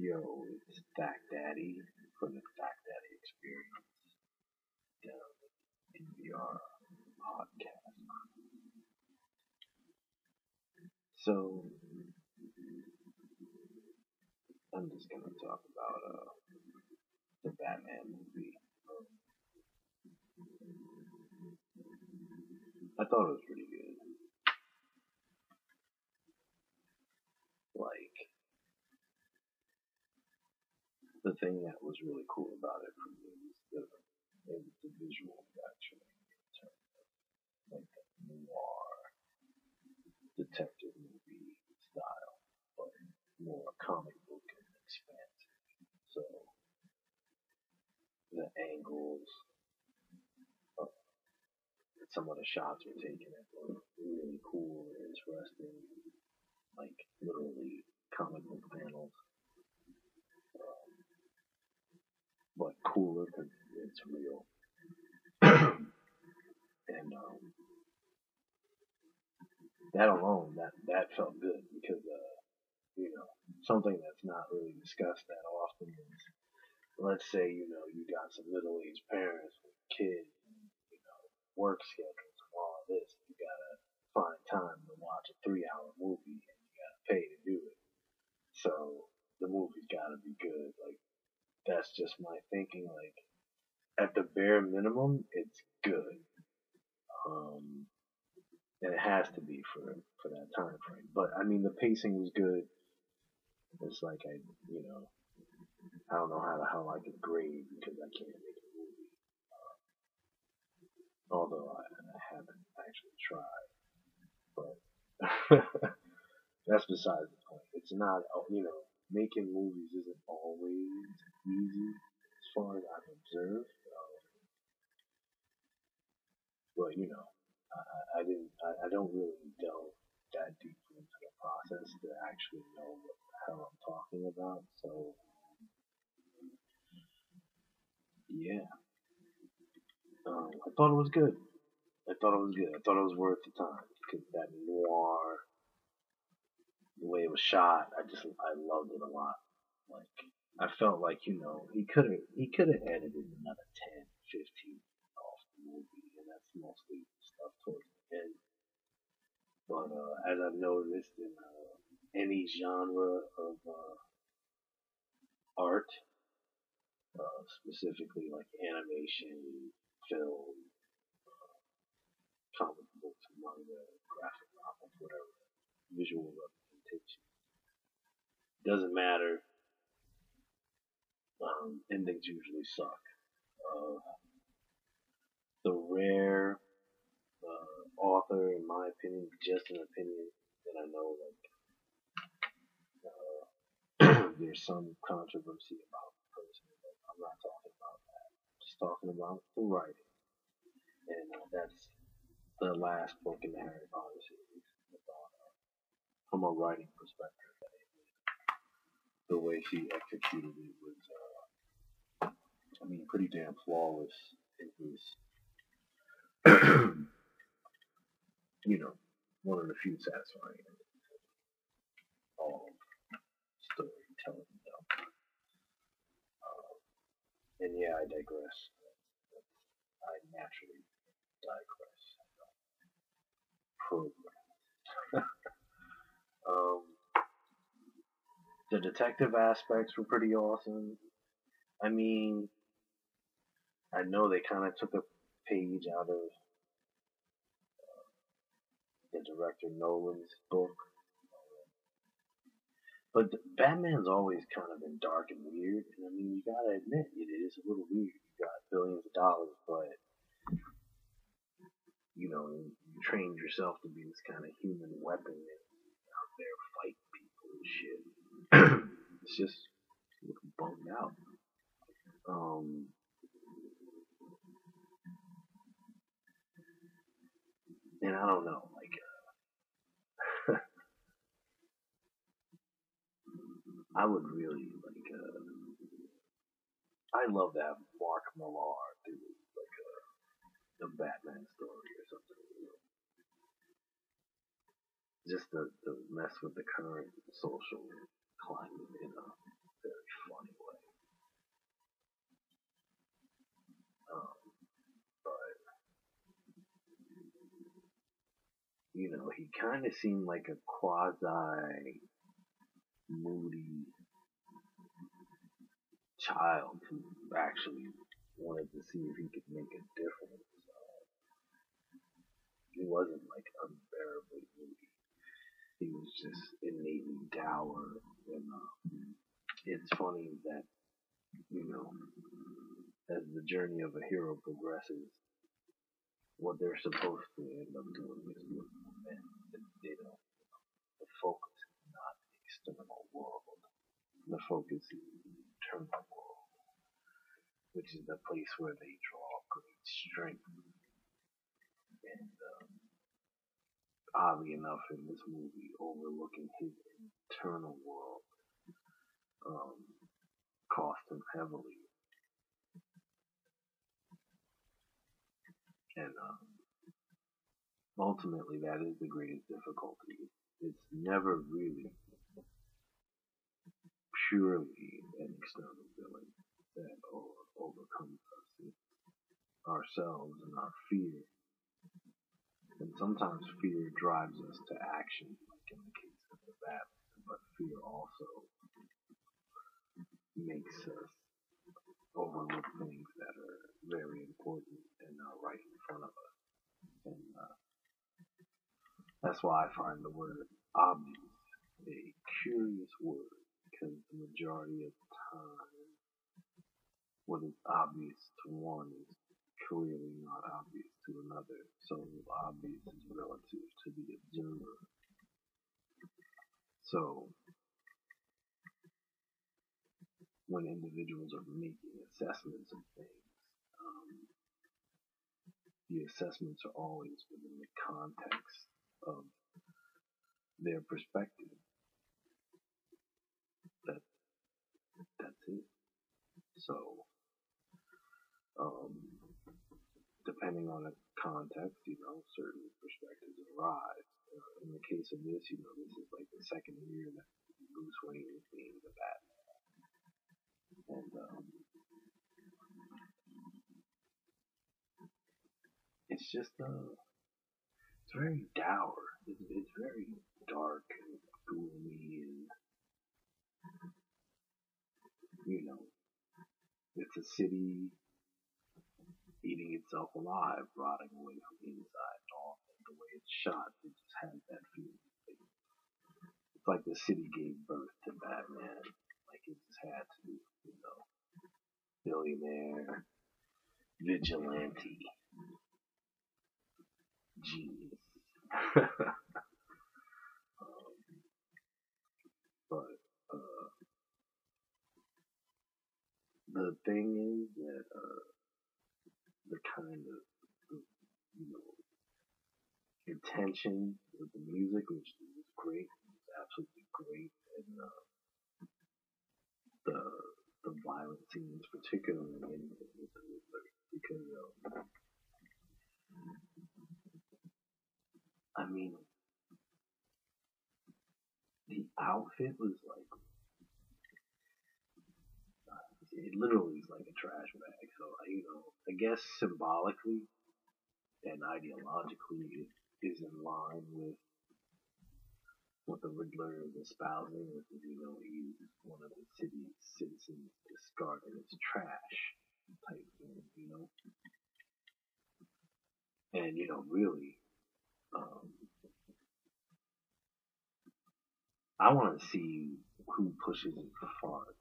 Yo, it's Stack Daddy from the Stack Daddy Experience down in podcast. So, I'm just gonna talk about uh, the Batman movie. I thought it was pretty good. Like, the thing that was really cool about it for me was the, it was the visual actually in terms of like the noir detective movie style, but more comic book and expansive. So the angles, uh, some of the shots were taken at were really cool and interesting, like literally comic book panels. Um, but cooler because it's real. and um, that alone, that that felt good because uh, you know something that's not really discussed that often is, let's say you know you got some middle-aged parents with kids, you know, work schedules and all of this, you gotta find time to watch a three-hour movie and you gotta pay to do it. So the movie's gotta be good, like that's just my thinking. Like, at the bare minimum, it's good. Um, and it has to be for for that time frame. But I mean, the pacing was good. It's like I, you know, I don't know how the hell I could grade because I can't make a movie. Uh, although I, I haven't actually tried, but that's besides the point. It's not, you know, making movies isn't always easy as far as I've observed. Um, but you know, I, I didn't, I, I don't really delve that deeply into the process to actually know what the hell I'm talking about. So yeah, um, I thought it was good. I thought it was good. I thought it was worth the time because that noir, the way it was shot, I just I loved it a lot. Like I felt like you know he could have he could have edited another 10, 15 off the movie, and that's mostly stuff towards the end. But uh, as I've noticed in uh, any genre of uh, art, uh, specifically like animation, film, uh, comic books, manga, graphic novels, whatever, visual representation. Doesn't matter. Um, endings usually suck. Uh, the rare uh, author, in my opinion, just an opinion that I know, like uh, there's some controversy about the person, but I'm not talking about that. I'm just talking about the writing, and uh, that's the last book in the Harry Potter series. Uh, from a writing perspective, the way she executed it was, uh, I mean, pretty damn flawless. It was you know, one of the few satisfying all storytelling stuff. Uh, and yeah, I digress. I naturally digress. Program. um, the detective aspects were pretty awesome. I mean, I know they kind of took a page out of uh, the director Nolan's book. But Batman's always kind of been dark and weird, and I mean, you gotta admit, it is a little weird. You got billions of dollars, but you know, you trained yourself to be this kind of human weapon out there fighting people and shit. it's just looking bummed out. Um, and I don't know, like. Uh, I would really like. Uh, I love that Mark Millar do like a, a Batman story or something. Just to, to mess with the current social climbing in a very funny way. Um, but, you know, he kind of seemed like a quasi moody child who actually wanted to see if he could make a difference. Uh, he wasn't like unbearably moody. He was just innately dour and uh, it's funny that, you know, as the journey of a hero progresses, what they're supposed to end up doing is don't. The focus is not the external world. The focus is the internal world, which is the place where they draw great strength. And um, oddly enough, in this movie, overlooking his internal world um, cost him heavily And um, ultimately, that is the greatest difficulty. It's never really purely an external villain that overcomes us. It's ourselves and our fear. Sometimes fear drives us to action, like in the case of the Batman, but fear also makes us overlook things that are very important and are right in front of us. And uh, that's why I find the word obvious a curious word because the majority of the time, what is obvious to one is clearly not obvious to another. So obvious is relative to the observer. So when individuals are making assessments of things, um, the assessments are always within the context of their perspective. That that's it. So, um, depending on the context, you know, certain perspectives arise. Uh, in the case of this, you know, this is like the second year that Bruce Wayne is being the Batman and um, it's just uh, it's very dour. It's, it's very dark and gloomy, and you know, it's a city eating itself alive, rotting away from the inside. All the way it's shot, it just has that feeling. It's like the city gave birth to Batman. Like it just had to you know, billionaire, vigilante, genius. um, but uh, the thing is that uh, the kind of you know with the music, which is great, was absolutely great, and uh, the the violent scenes, particularly in the Riddler, because um, I mean, the outfit was like it literally is like a trash bag. So you know, I guess symbolically and ideologically, it is in line with what the Riddler is espousing, which is, you know, he's one of the city's citizens discarded as trash type thing, you know. And, you know, really, um, I want to see who pushes it farther.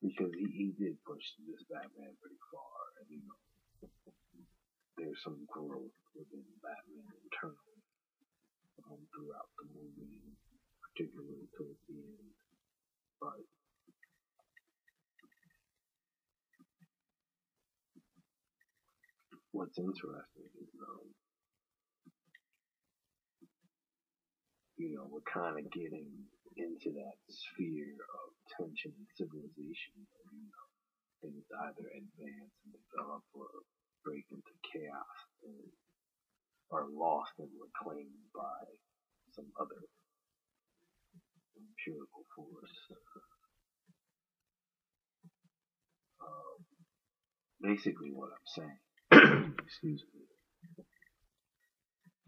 Because he, he did push this Batman pretty far, and you know, there's some growth within Batman internally um, throughout the movie, particularly towards the end. But what's interesting is, um, you know, we're kind of getting into that sphere of tension and civilization. You know, things either advance and develop or break into chaos and are lost and reclaimed by some other empirical force. Um, basically, what I'm saying excuse me,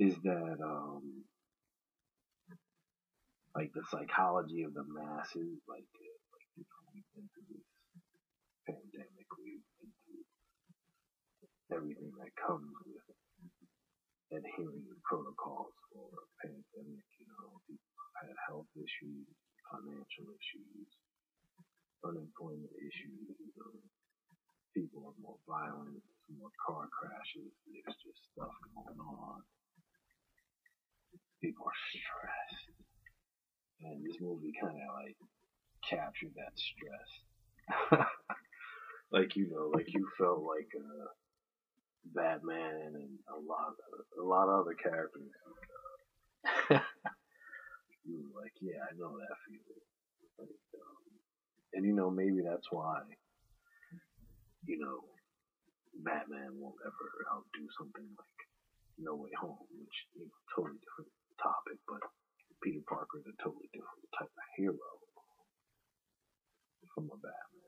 is that um, like the psychology of the masses, like uh, like you know, we've been through this pandemic, we've through everything that comes with adhering to protocols for a pandemic. You know, people have had health issues, financial issues, unemployment issues. You know, people are more violent, more car crashes. There's just stuff going on. People are stressed, and this movie kind of like captured that stress. like you know, like you felt like uh, Batman and a lot of a lot of other characters. You were like, yeah, I know that feeling. Like, um, and you know, maybe that's why you know Batman won't ever outdo something like No Way Home, which you know, totally different topic, but Peter Parker is a totally different type of hero from a Batman.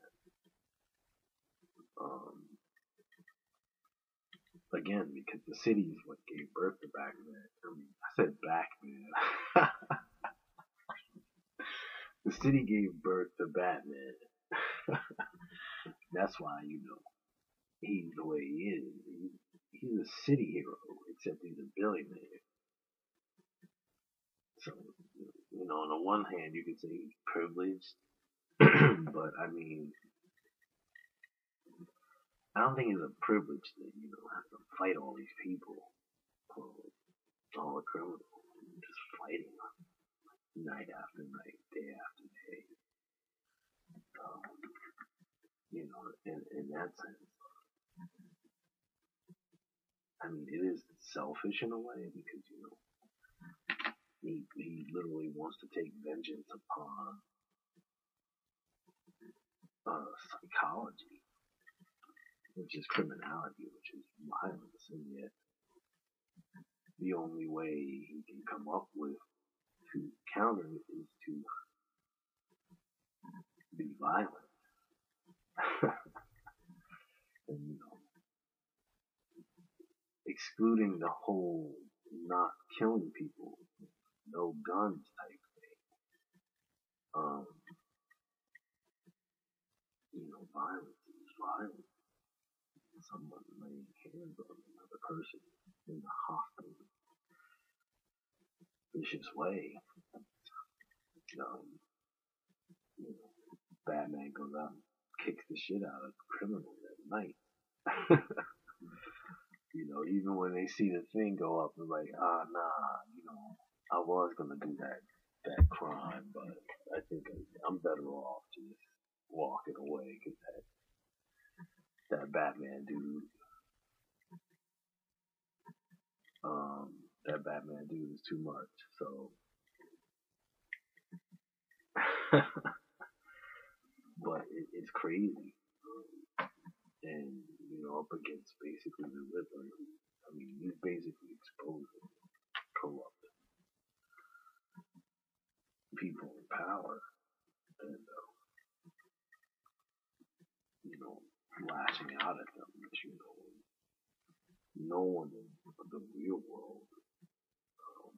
Um, again, because the city is what gave birth to Batman. I mean, I said Batman. the city gave birth to Batman. That's why, you know, he's the way he is. He's, he's a city hero, except he's a billionaire. So, you know, on the one hand, you could say he's privileged, but I mean, I don't think it's a privilege to, you know, have to fight all these people, It's all the criminals, just fighting them night after night, day after day. Um, you know, in, in that sense, I mean, it is selfish in a way because, you know, he, he literally wants to take vengeance upon uh, psychology which is criminality, which is violence, and yet the only way he can come up with to counter it is to be violent. and, you know, excluding the whole not killing people, no guns type thing. Um, you know, violence is violence someone laying hands on another person in a hostile, vicious way. Um, you know, Batman goes out and kicks the shit out of criminals at night. you know, even when they see the thing go up, they're like, ah, nah, you know, I was gonna do that that crime, but I think I'm better off just walking away because that that Batman dude. Um, that Batman dude is too much. So, but it, it's crazy, and you know, up against basically the Riddler. I mean, he's basically exposing corrupt people in power, and uh, you know, lashing out at them, but you know, no one in the real world, um,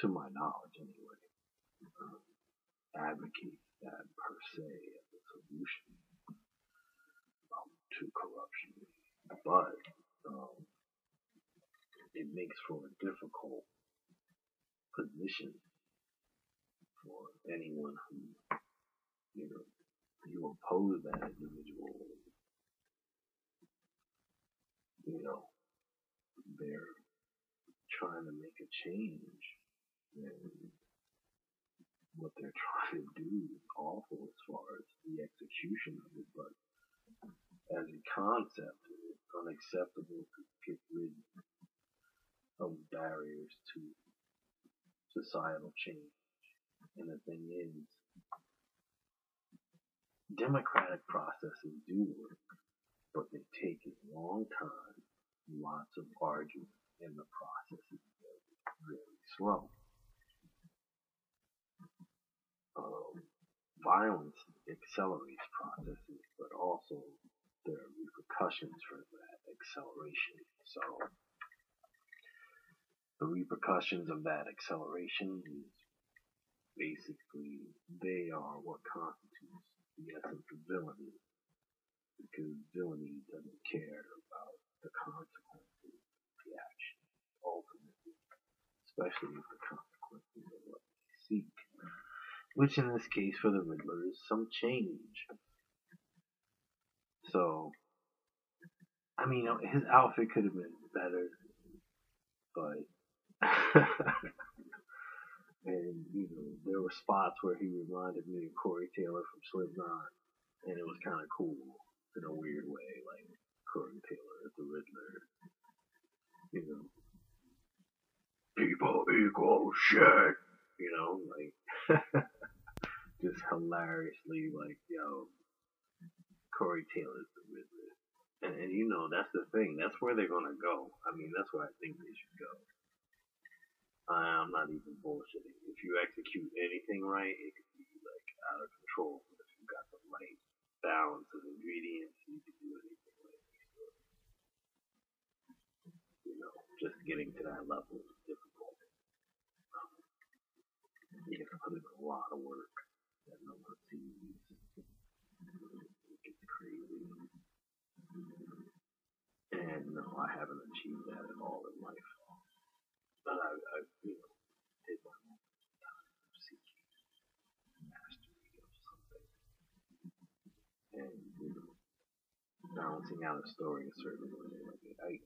to my knowledge anyway, um, advocates that per se as a solution um, to corruption. But um, it makes for a difficult position for anyone who, you know, you oppose that individual, you know, they're trying to make a change and what they're trying to do is awful as far as the execution of it, but as a concept, it's unacceptable to get rid of barriers to societal change. And the thing is, democratic processes do work, but they take a long time, lots of argument, and the process is very, very slow. Um, violence accelerates processes, but also there are repercussions for that acceleration. So the repercussions of that acceleration is basically they are what constitutes the essence of villainy. Because villainy doesn't care about the consequences of the action, ultimately, especially if the consequences are what they seek. Which in this case for the Riddler is some change. So, I mean, his outfit could have been better, but and you know there were spots where he reminded me of Corey Taylor from Slipknot, and it was kind of cool in a weird way, like Corey Taylor the Riddler. You know, people equal shit. You know, like just hilariously like, yo, Corey Taylor's the Riddler. And, and you know, that's the thing. That's where they're gonna go. I mean, that's where I think they should go. I'm not even bullshitting. If you execute anything right, it could be like out of control. But if you got the right balance of ingredients, you can do anything right. You know, just getting to that level is difficult. Um, you have to put in a lot of work that no one sees. Crazy. And no, I haven't achieved that at all in life. But I, I you take my moments of time seeking mastery of something. And, you know, balancing out a story a certain way. I,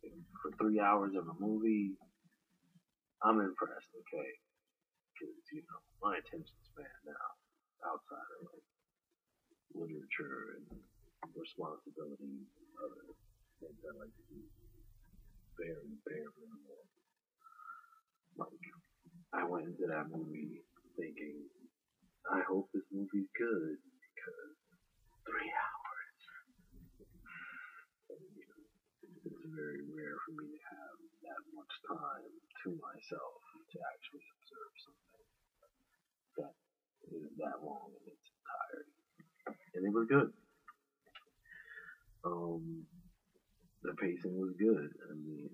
for three hours of a movie, I'm impressed, okay? Because, you know, my attention span now, outside of like literature and responsibilities and other things I like to do, very, very minimal. Like, I went into that movie thinking, I hope this movie's good because three hours. And, you know, it's very rare for me to have that much time to myself to actually observe something that is that long in its entirety. And it was good. Um, the pacing was good. I mean,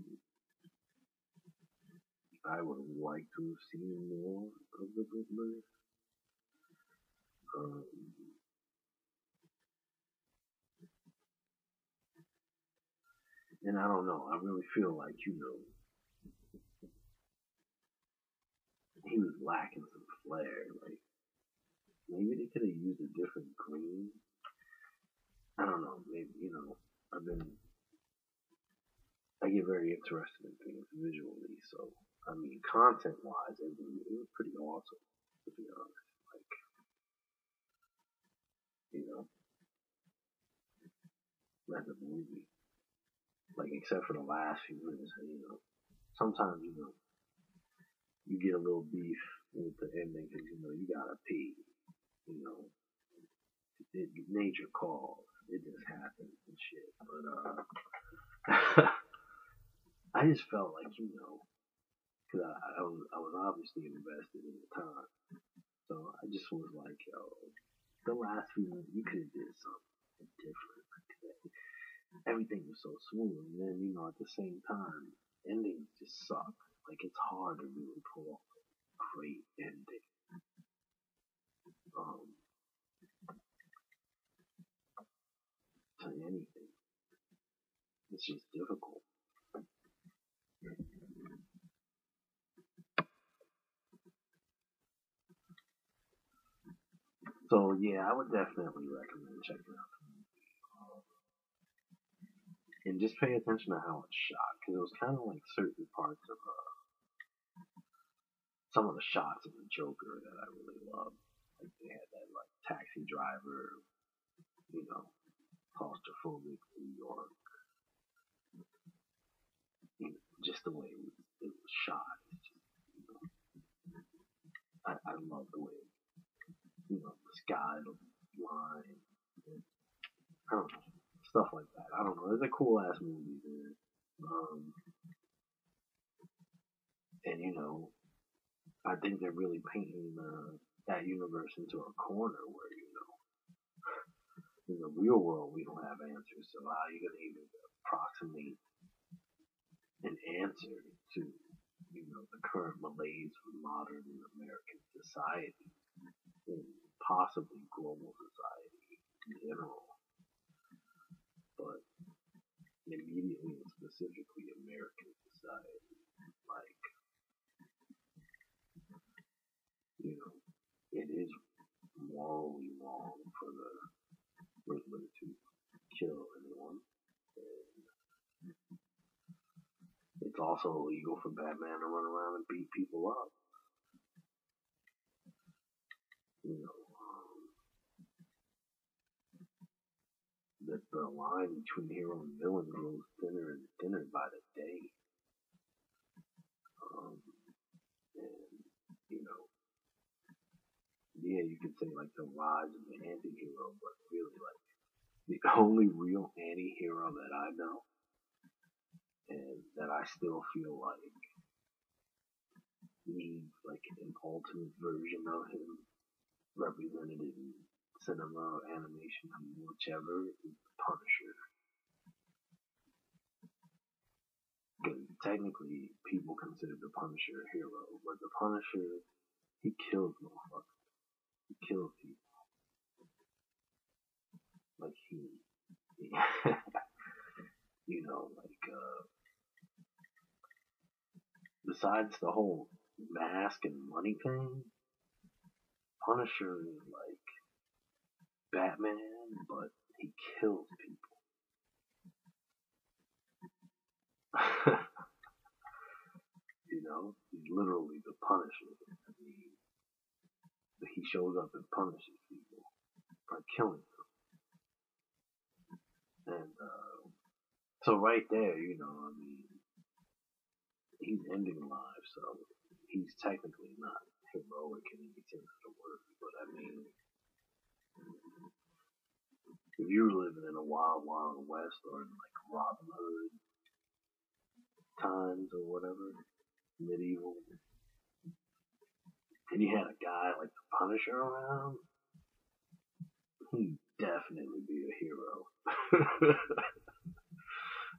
I would liked to have seen more of the Riddler. Um, and I don't know. I really feel like you know he was lacking some flair. Like maybe they could have used a different green. I don't know. Maybe you know. I've been. I get very interested in things visually, so I mean, content wise, it was, it was pretty awesome, to be honest. Like, you know, as a movie. Like, except for the last few minutes, you know, sometimes, you know, you get a little beef with the ending because, you know, you gotta pee. You know, it, nature calls. It just happens and shit. But, uh, I just felt like, you know, because I, I was I was obviously invested in the time, so I just was like, yo, the last few months you could have did something different. Everything was so smooth, and then you know at the same time, endings just suck. Like it's hard to really pull off a great ending. Um, to anything, it's just difficult. So yeah, I would definitely recommend checking out the movie. Um, and just pay attention to how it's shot, because it was kind of like certain parts of uh, some of the shots of the Joker that I really loved. Like they had that like taxi driver, you know, claustrophobic New York. You know, just the way it was, it was shot. Just, you know, I, I love the way you know, the sky, the line, I don't know, stuff like that. I don't know. It's a cool ass movie, man. Um, and you know, I think they're really painting uh, that universe into a corner where you know in the real world, we don't have answers. So how are you to even approximate an answer to, you know, the current malaise of modern American society and possibly global society in general? But immediately and specifically American society, like, you know, it is morally wrong for the Riddler to kill anyone. And it's also illegal for Batman to run around and beat people up. You know, um, that the line between hero and villain grows thinner and thinner by the day. Um, and, you know, yeah, you could say like the rise of the anti-hero, but really like the only real anti-hero that I know and that I still feel like needs like an ultimate version of him represented in cinema, animation, whichever is the Punisher. Technically, people consider the Punisher a hero, but the Punisher, he kills motherfuckers. He kills people. Like he, he you know, like uh, besides the whole mask and money thing, Punisher is like Batman, but he kills people. you know, he's literally the Punisher. I mean, he shows up and punishes people by killing them. And uh, so right there, you know, I mean, he's ending lives, so he's technically not heroic in any sense of the word. But I mean, if you were living in a wild, wild west or in like Robin Hood times or whatever, medieval, and you had a guy like the Punisher around, he'd definitely be a hero.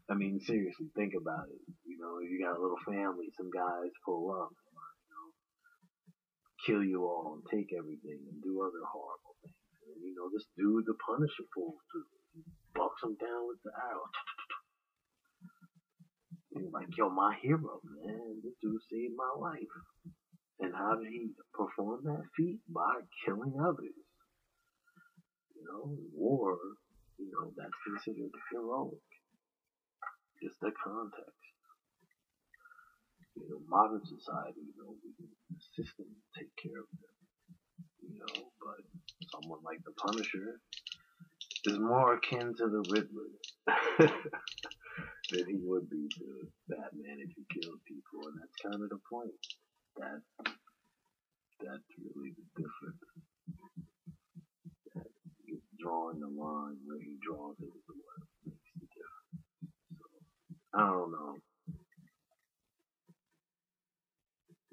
I mean, seriously, think about it. You know, you got a little family, some guys pull up, you know, kill you all and take everything and do other horrible. And, you know, this dude, the Punisher, pulls through. He bucks them down with the arrow. You're like, yo, my hero, man. This dude saved my life. And how did he perform that feat? By killing others. You know, war, you know, that's considered heroic. Just the context. You know, modern society, you know, we the system take care of them. You know, but someone like the Punisher is more akin to the Riddler than he would be to Batman if he killed people, and that's kind of the point. That that's really the difference. That drawing the line where he draws it is what makes the difference. So I don't know.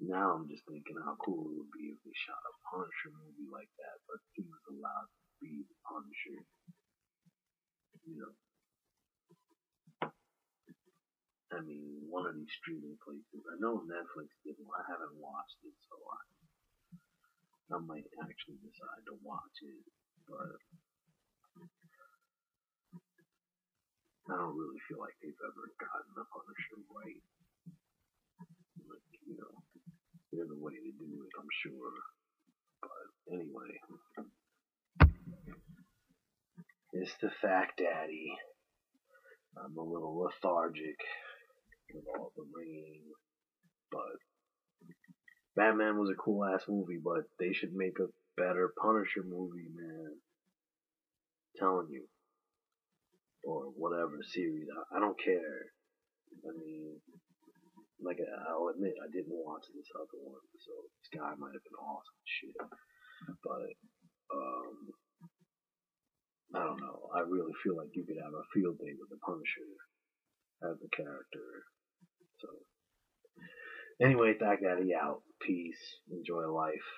Now I'm just thinking how cool it would be if they shot a Punisher movie like that, but he was allowed to be the Punisher. You know. I mean, one of these streaming places. I know Netflix did one. I haven't watched it, so I, I might actually decide to watch it. But I don't really feel like they've ever gotten the Punisher right. Like, you know, there's a way to do it, I'm sure. But anyway, it's the fact, Daddy. I'm a little lethargic with all the rain, but Batman was a cool ass movie, but they should make a better Punisher movie, man. telling you. Or whatever series. I, I don't care. I mean, like I'll admit, I didn't watch this other one, so this guy might have been awesome shit. But um, I don't know. I really feel like you could have a field day with the Punisher as a character. So anyway, Stack Daddy out. Peace. Enjoy life.